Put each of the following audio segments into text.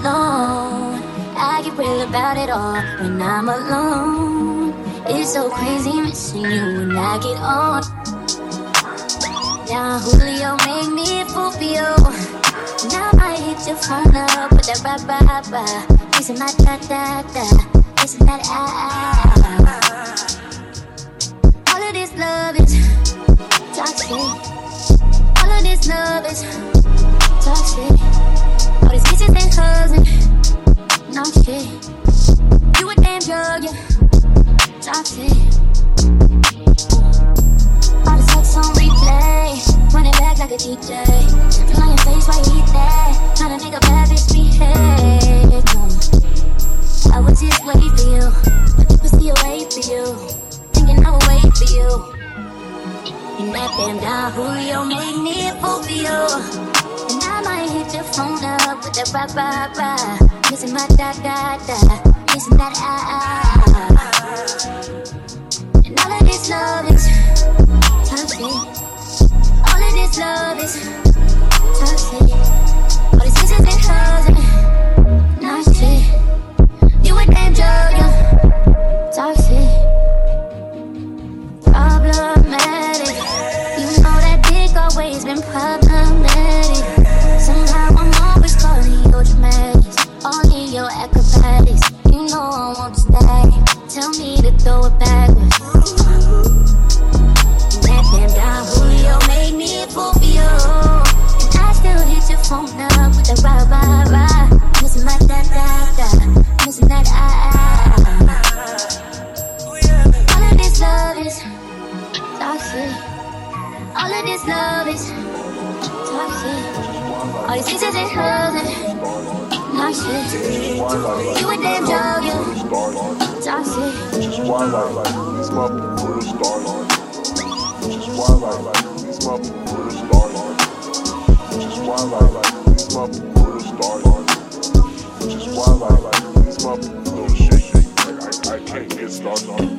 alone. I get real about it all when I'm alone. It's so crazy missing you when I get on. Now Julio make me Fulvio. Now I hit your phone up with that ba ba ba. Missing my da da da. Missing that ah ah. All of this love is toxic. All of this love is toxic. These and hugs and no shit. You a damn drug, yeah. Toxic. All the sex on replay. Run it back like a DJ. On face while you eat that. Tryna make a bad bitch behave. I would just wait for you. Pussy away for you. Thinking I would wait for you. And that damn down Julio make me a fool for you. I hit your phone up with that rah rah rah. Missing my da da da. Missing that ah ah. ah. And all of this love is toxic. All of this love is toxic. All these kisses and hugs and shit. You a damn drug, yeah. Toxic. Shit. You a damn drug, you toxic. Is why like these motherfuckers real starlight. Which is why like these motherfuckers real starlight. Which is why like these motherfuckers real starlight. Which is why like these motherfuckers little shit. Like I, I can't get started. Baby,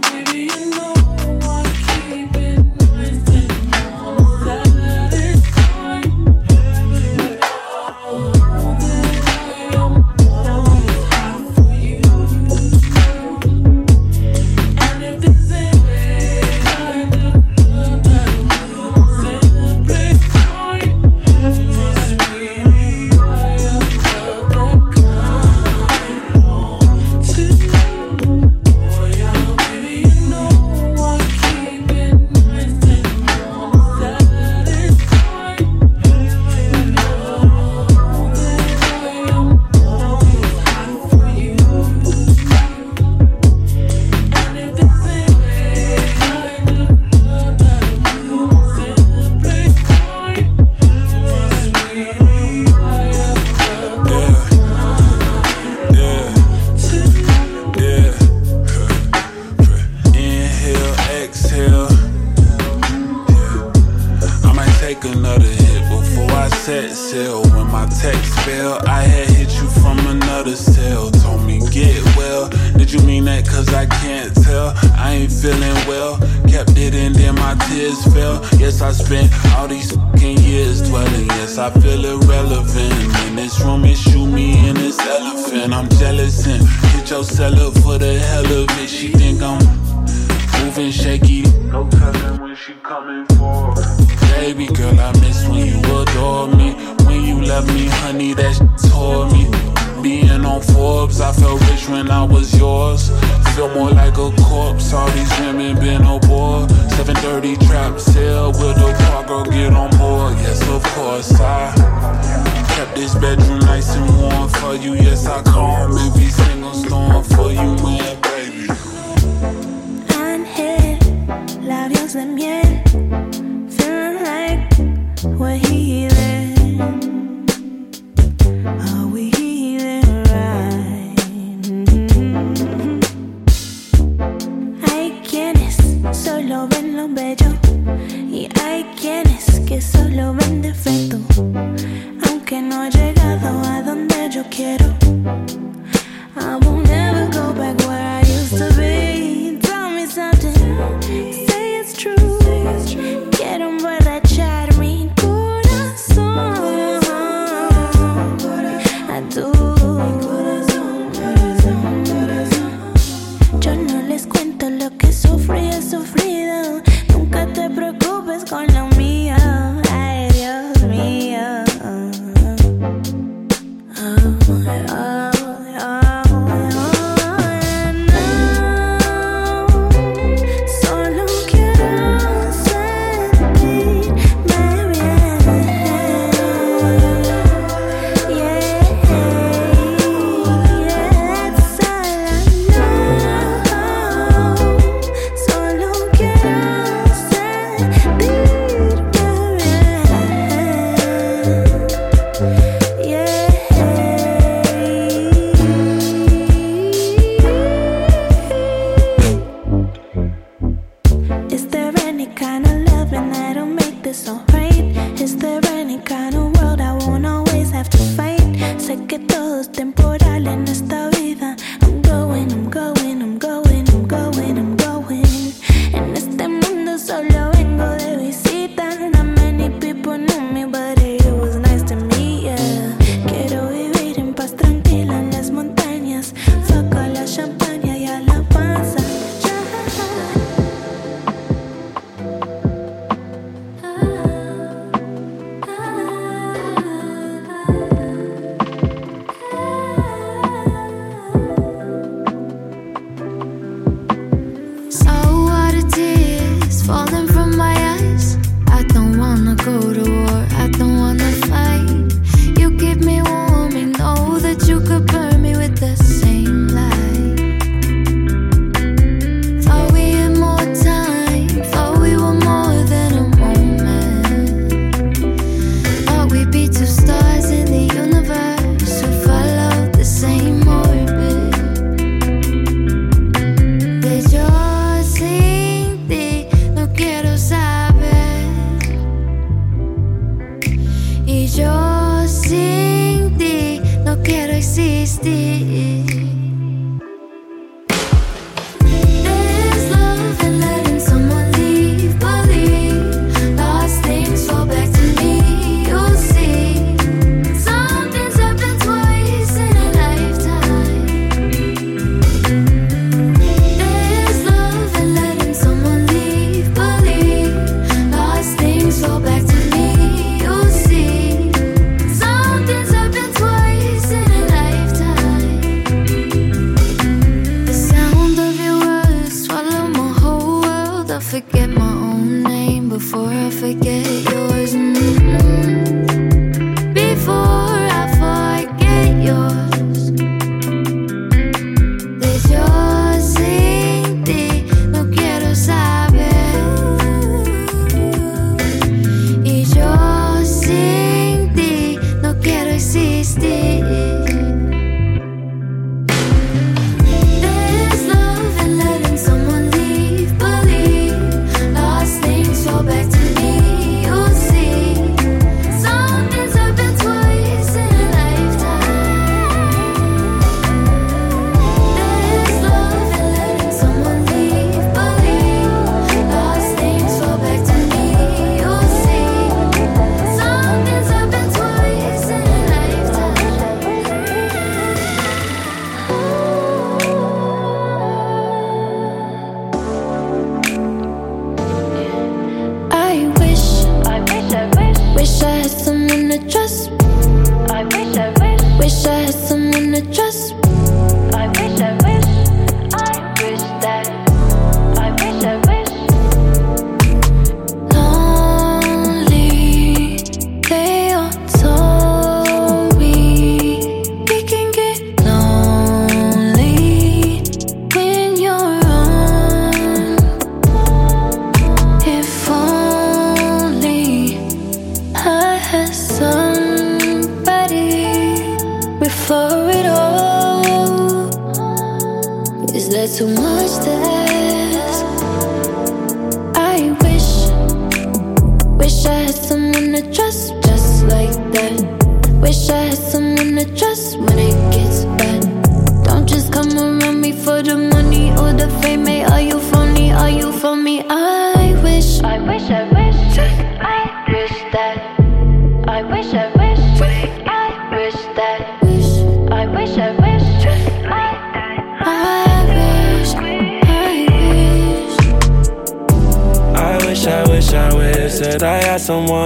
I kept this bedroom nice and warm for you. Yes, I calm every single storm for you,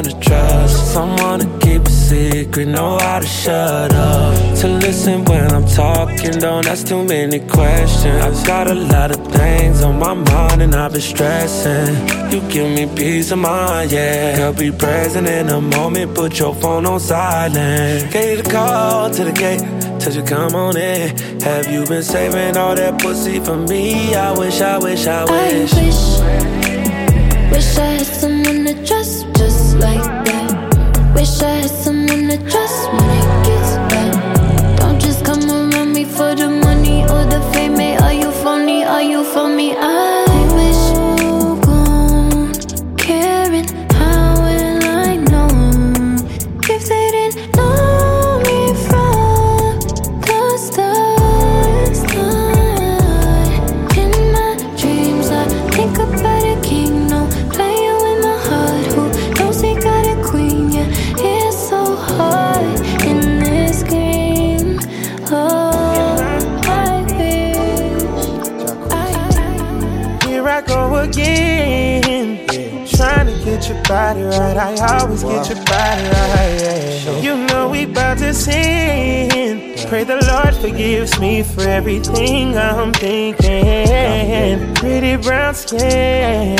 someone to trust, someone to keep a secret, know how to shut up. To listen when I'm talking, don't ask too many questions. I've got a lot of things on my mind and I've been stressing. You give me peace of mind, yeah. Girl, be present in the moment, put your phone on silent. Gave the call to the gate. told you come on in, have you been saving all that pussy for me? I wish, I wish, I wish. I wish, wish I had some Wish I had someone to trust when it gets bad. Don't just come around me for the money or the fame. Hey, are you phony? Are you for me? I I always get your body right. yeah. You know we bout to sin. Pray the Lord forgives me for everything I'm thinking. Pretty brown skin,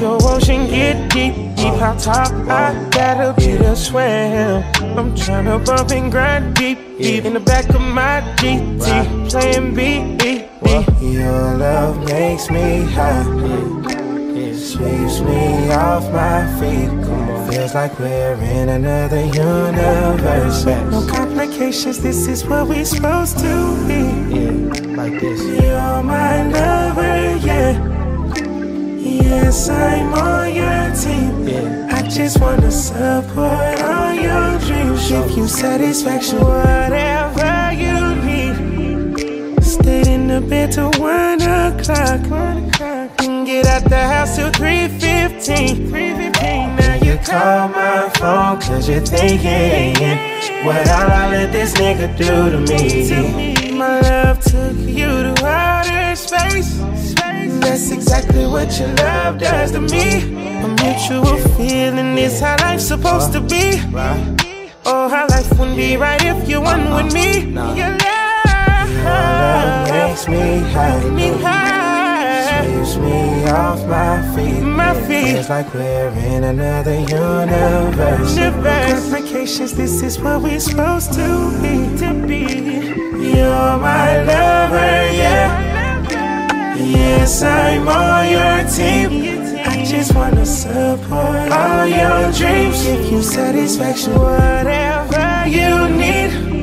your ocean get deep, deep. How top I gotta be to swim. I'm tryna bump and grind deep, deep in the back of my GT, playing beat. Your love makes me high. Sweeps me off my feet. Feels like we're in another universe. No complications, this is what we're supposed to be. Yeah, like this. You're my lover, yeah. Yes, I'm on your team. Yeah. I just wanna support all your dreams. Give you satisfaction, whatever you need. Stayed in the bed till one o'clock. And get out the house till 3.15. 3.15. Now you call my phone cause you're thinking What all I let this nigga do to me. My love took you to outer space. That's exactly what your love does to me. A mutual feeling is how life's supposed to be. Oh, how life wouldn't be right if you weren't with uh-uh. me. Your love makes me high me high Sweeps me off my feet. My feet. Feels like we're in another universe. Universe. Complications, this is what we're supposed to be To be. You're my lover, yeah. Yes, I'm on your team. I just wanna support all your dreams. Give you satisfaction, whatever you need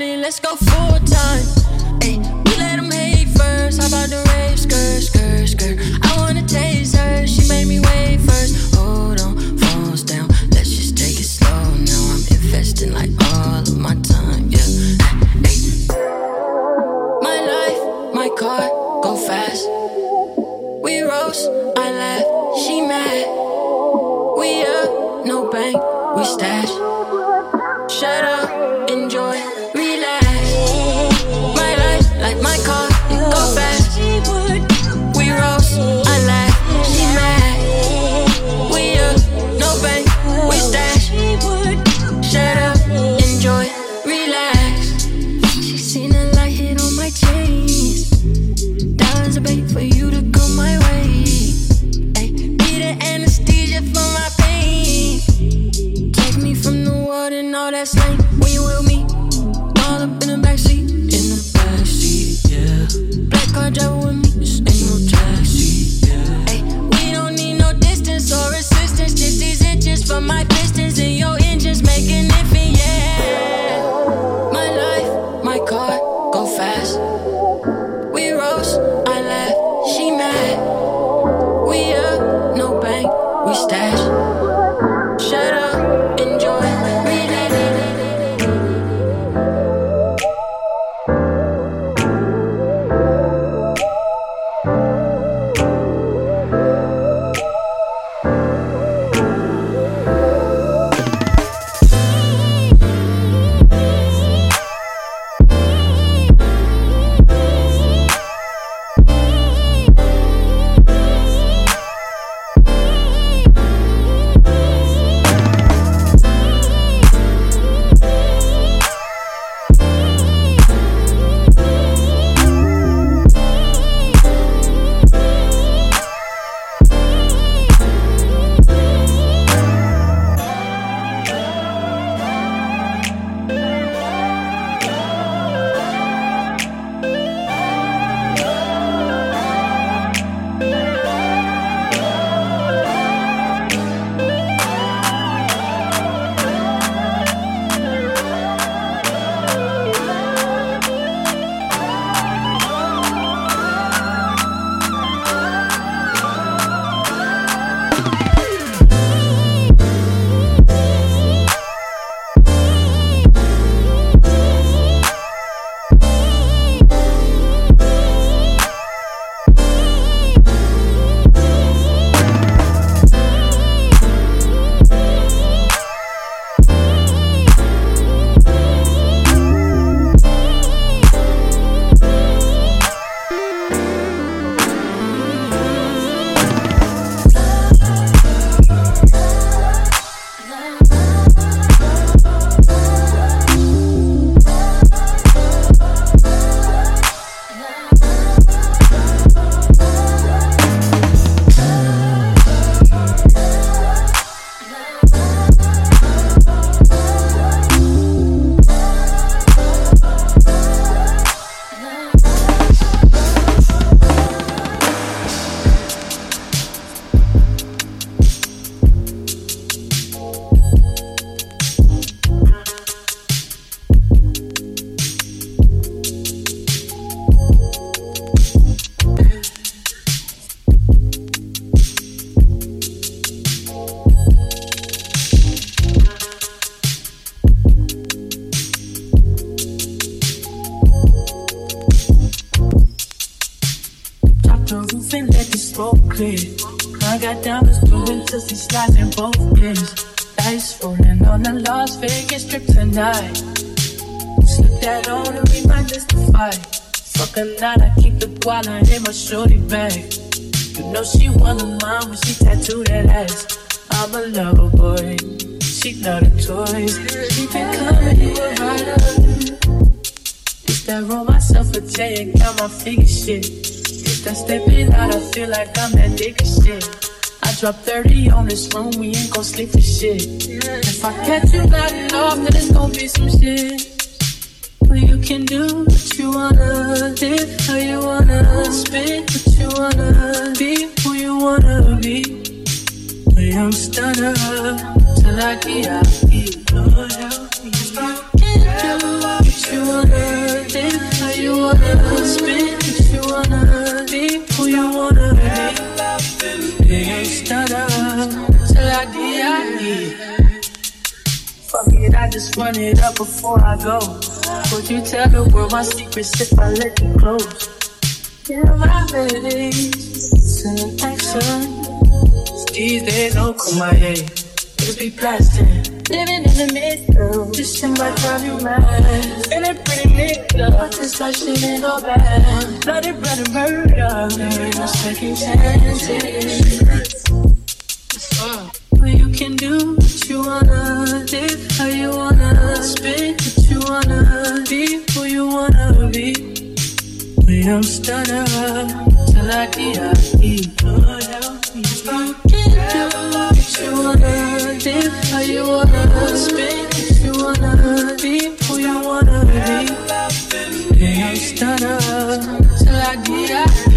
let's go I got diamonds blowing till she slides in both ears. Dice rolling on the Las Vegas strip tonight. Slip that on and might miss the fight. Fuck a night, I keep the guala in my shorty bag. You know she one of mine when she tattooed that ass. I'm a lover boy, she love the toys. She been coming, you a rider. That roll myself a J and count my figure shit. That stepping out, I feel like I'm that nigga shit. I drop 30 on this room, we ain't gon' sleep for shit. If I catch you nodding off, then it's gon' be some shit. Well, you can do what you wanna, live how you wanna, spin what you wanna, be who you wanna be. A young stunner, till I get out, can do what you wanna, live how you wanna, spin what you wanna, who you wanna be. A young stunner, till I out, Fuck it, I just run it up before I go. Would you tell the world my secrets if I let you close? Yeah, my ladies, send action. These days, no kumaye. Just be blasting. Living in the this shit might drive you mad. Feeling pretty nigga, just like shit ain't no bad. Bloody, bloody murder, there ain't no second chances. Well, you can do what you wanna, live how you wanna, spin what you wanna, be who you wanna be. We don't stunner till I get out. Lord help me. You can do what you wanna, how you wanna spin if you wanna be who you wanna be. And I'm stunner. till I get out.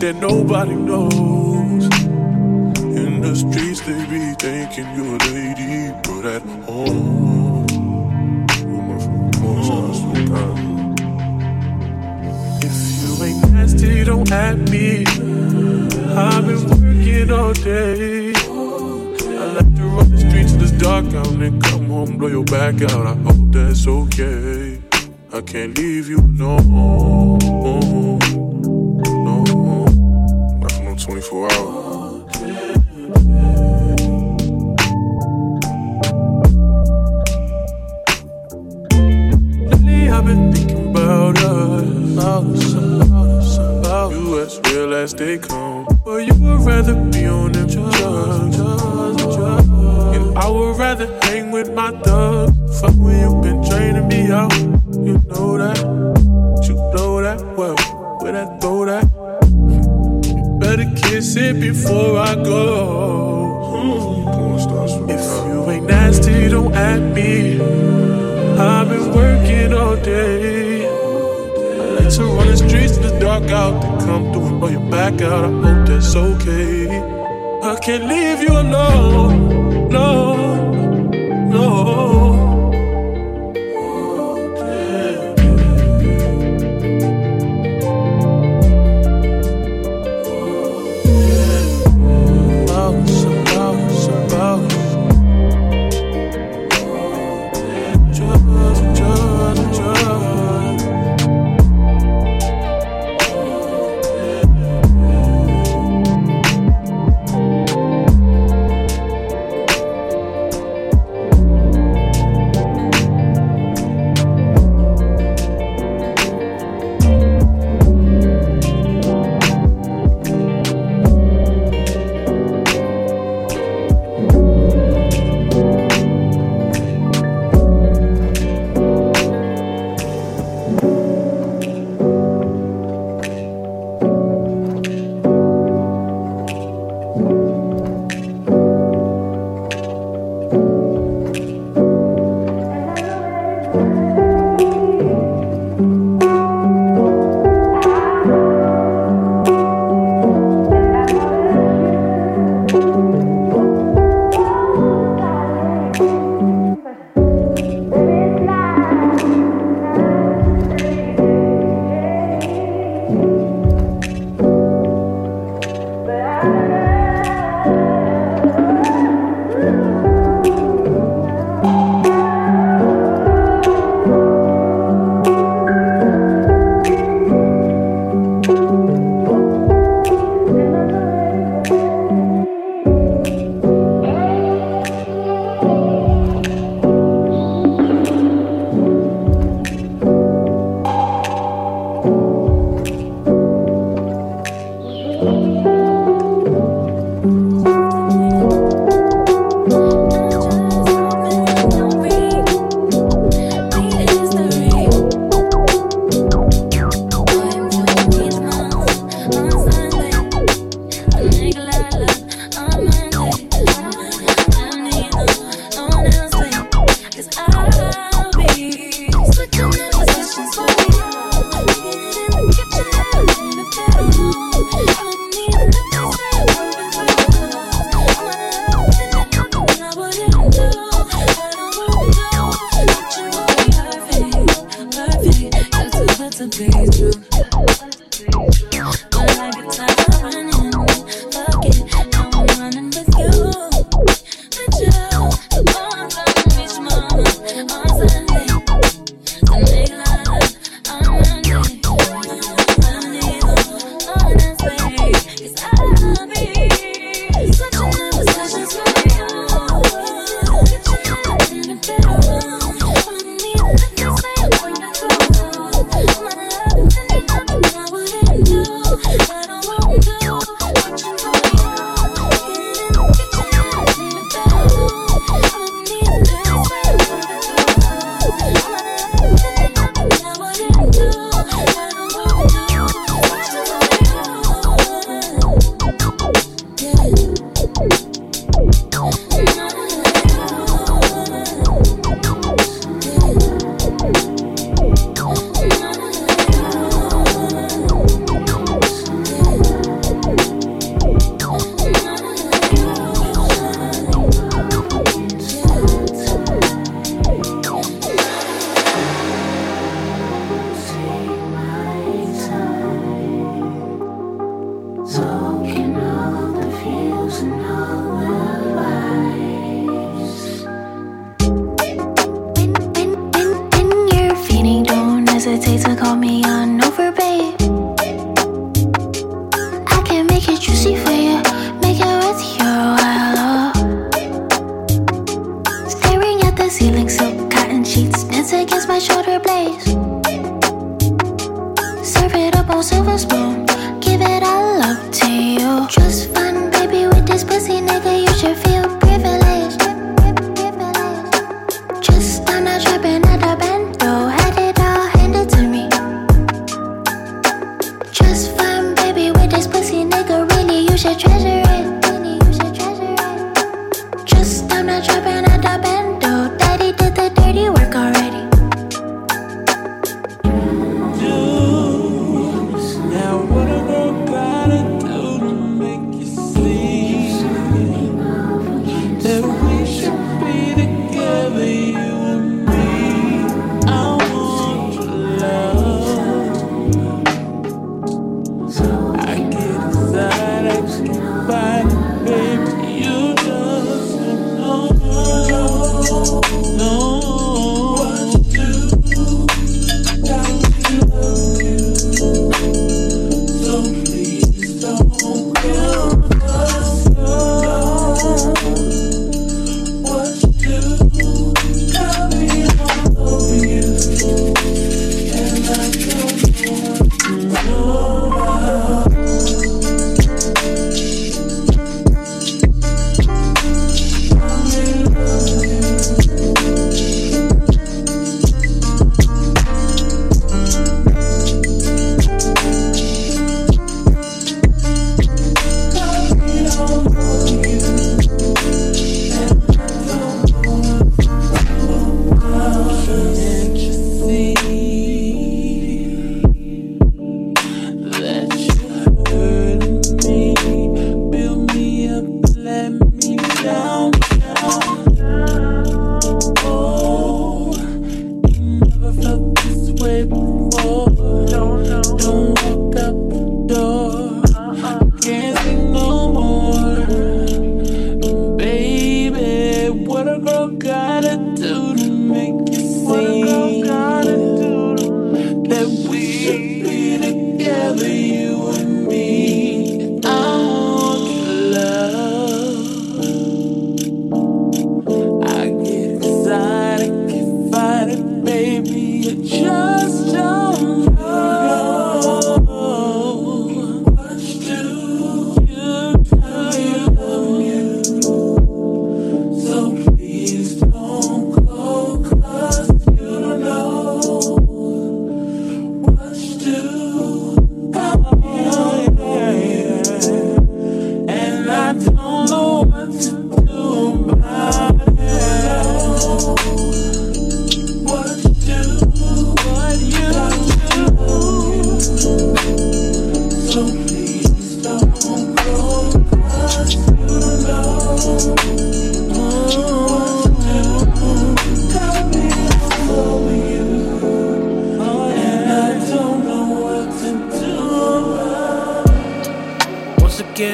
that nobody knows. In the streets, they be thinking you're a lady, but at home, If you ain't nasty, don't at me. I've been working all day. I like to run the streets till it's dark town and then come home, blow your back out. I hope that's okay. I can't leave you alone.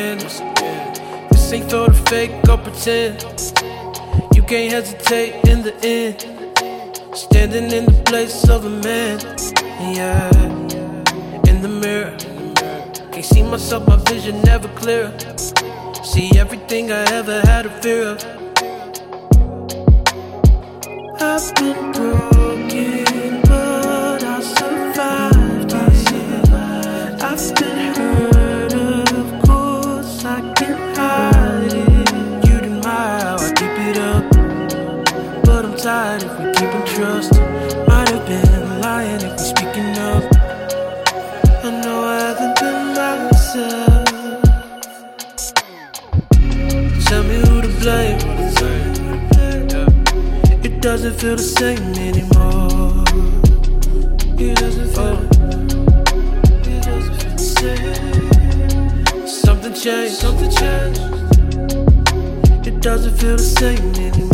This ain't for the fake or pretend. You can't hesitate in the end. Standing in the place of a man. Yeah, in the mirror. Can't see myself, my vision never clearer. See everything I ever had a fear of. I've been broken. if we keep in trust. Might have been lying if we speaking up. I know I haven't been myself. Tell me who to blame. It doesn't feel the same anymore. It doesn't feel. The same. Something changed. Something changed. It doesn't feel the same anymore.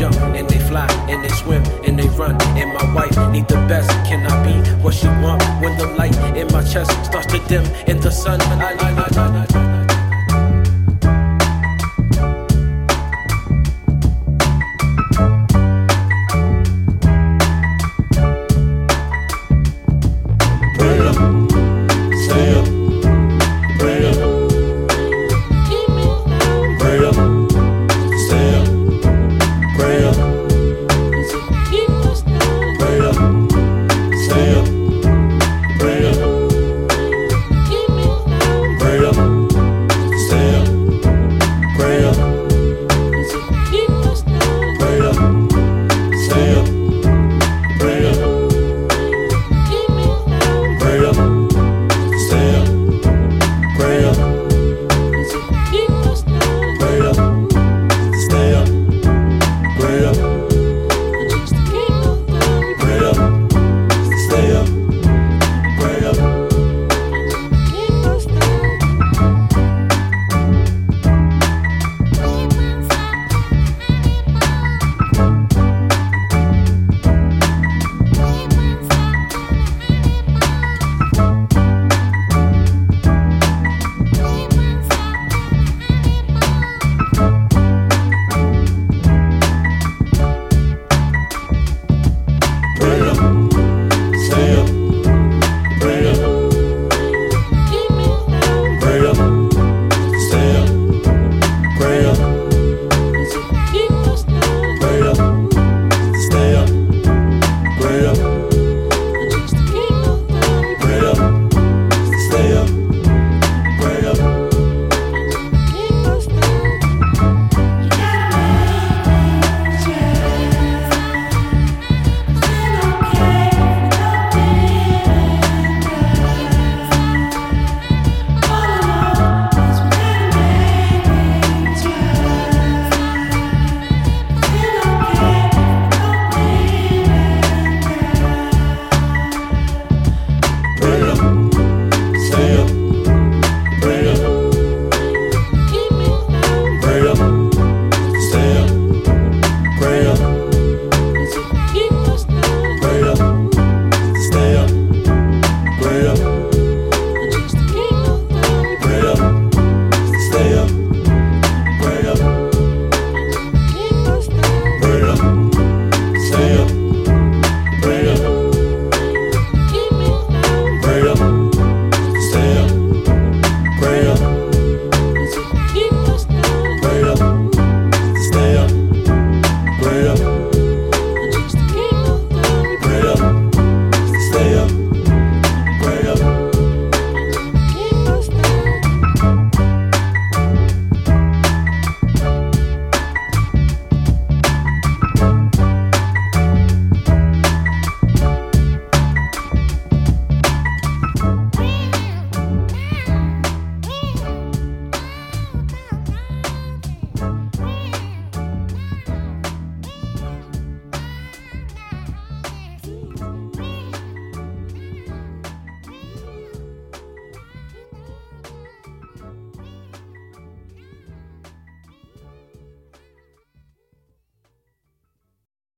jump and they fly and they swim and they run. And my wife need the best. Can I be what she want when the light in my chest starts to dim in the sun? I, I, I,